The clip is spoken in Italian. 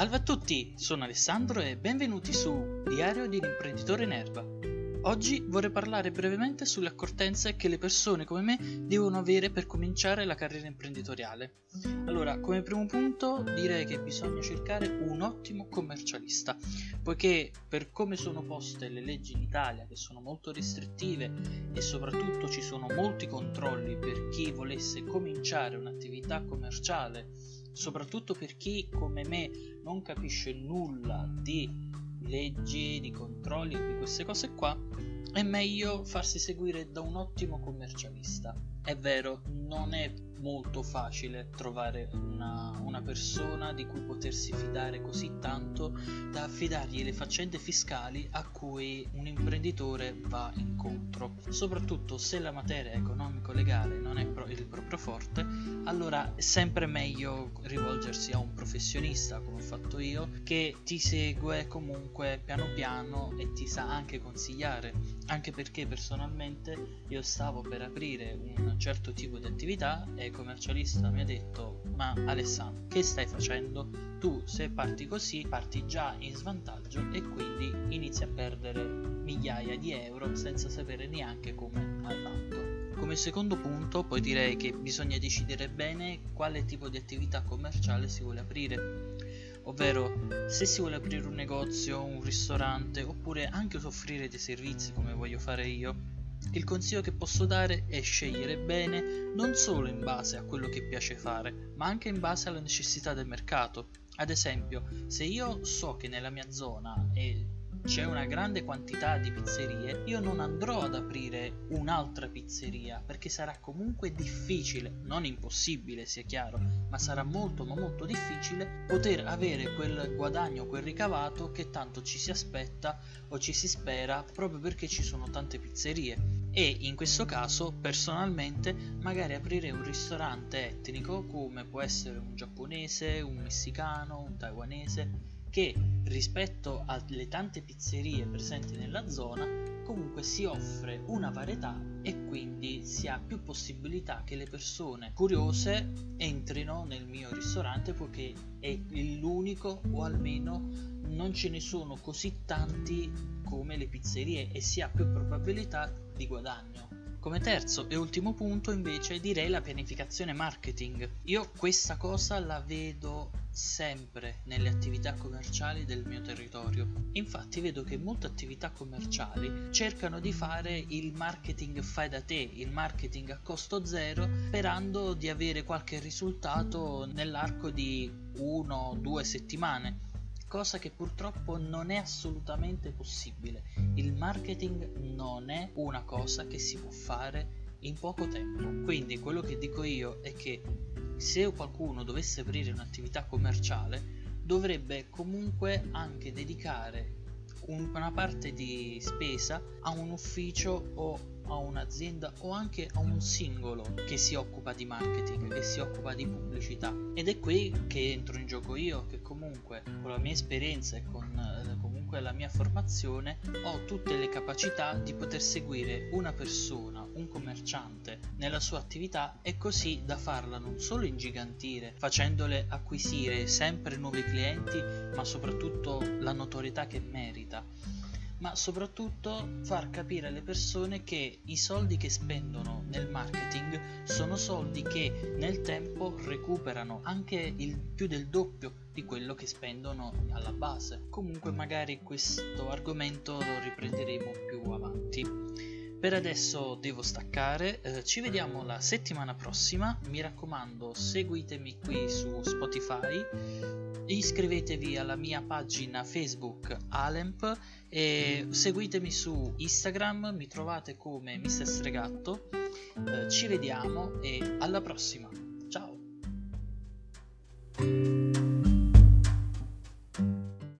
Salve a tutti, sono Alessandro e benvenuti su Diario di un imprenditore in erba. Oggi vorrei parlare brevemente sulle accortenze che le persone come me devono avere per cominciare la carriera imprenditoriale. Allora, come primo punto direi che bisogna cercare un ottimo commercialista, poiché per come sono poste le leggi in Italia, che sono molto restrittive e soprattutto ci sono molti controlli per chi volesse cominciare un'attività commerciale, soprattutto per chi come me non capisce nulla di leggi, di controlli di queste cose qua, è meglio farsi seguire da un ottimo commercialista. È vero, non è molto facile trovare una, una, persona di cui potersi fidare così tanto da affidargli le faccende fiscali a cui un imprenditore va incontro. Soprattutto se la materia economico-legale non è pro- il proprio forte, allora è sempre meglio rivolgersi a un professionista, come ho fatto io, che ti segue comunque piano piano e ti sa anche consigliare. Anche perché personalmente io stavo per aprire un certo tipo di attività e commercialista mi ha detto ma Alessandro che stai facendo? Tu se parti così parti già in svantaggio e quindi inizi a perdere migliaia di euro senza sapere neanche come hai fatto. Come secondo punto poi direi che bisogna decidere bene quale tipo di attività commerciale si vuole aprire ovvero se si vuole aprire un negozio, un ristorante oppure anche soffrire dei servizi come voglio fare io il consiglio che posso dare è scegliere bene non solo in base a quello che piace fare, ma anche in base alla necessità del mercato. Ad esempio, se io so che nella mia zona è c'è una grande quantità di pizzerie, io non andrò ad aprire un'altra pizzeria perché sarà comunque difficile, non impossibile sia chiaro, ma sarà molto ma molto difficile poter avere quel guadagno, quel ricavato che tanto ci si aspetta o ci si spera proprio perché ci sono tante pizzerie. E in questo caso, personalmente, magari aprire un ristorante etnico come può essere un giapponese, un messicano, un taiwanese che rispetto alle tante pizzerie presenti nella zona comunque si offre una varietà e quindi si ha più possibilità che le persone curiose entrino nel mio ristorante poiché è l'unico o almeno non ce ne sono così tanti come le pizzerie e si ha più probabilità di guadagno. Come terzo e ultimo punto invece direi la pianificazione marketing. Io questa cosa la vedo sempre nelle attività commerciali del mio territorio. Infatti vedo che molte attività commerciali cercano di fare il marketing fai da te, il marketing a costo zero, sperando di avere qualche risultato nell'arco di uno o due settimane cosa che purtroppo non è assolutamente possibile. Il marketing non è una cosa che si può fare in poco tempo. Quindi quello che dico io è che se qualcuno dovesse aprire un'attività commerciale dovrebbe comunque anche dedicare una parte di spesa a un ufficio o a un'azienda o anche a un singolo che si occupa di marketing, che si occupa di pubblicità. Ed è qui che entro in gioco io, che comunque con la mia esperienza e con eh, comunque la mia formazione ho tutte le capacità di poter seguire una persona, un commerciante nella sua attività e così da farla non solo ingigantire, facendole acquisire sempre nuovi clienti, ma soprattutto la notorietà che merita ma soprattutto far capire alle persone che i soldi che spendono nel marketing sono soldi che nel tempo recuperano anche il più del doppio di quello che spendono alla base. Comunque magari questo argomento lo riprenderemo più avanti. Per adesso devo staccare, eh, ci vediamo la settimana prossima, mi raccomando seguitemi qui su Spotify, iscrivetevi alla mia pagina Facebook Alemp e seguitemi su Instagram, mi trovate come Mr. Stregatto, eh, ci vediamo e alla prossima, ciao!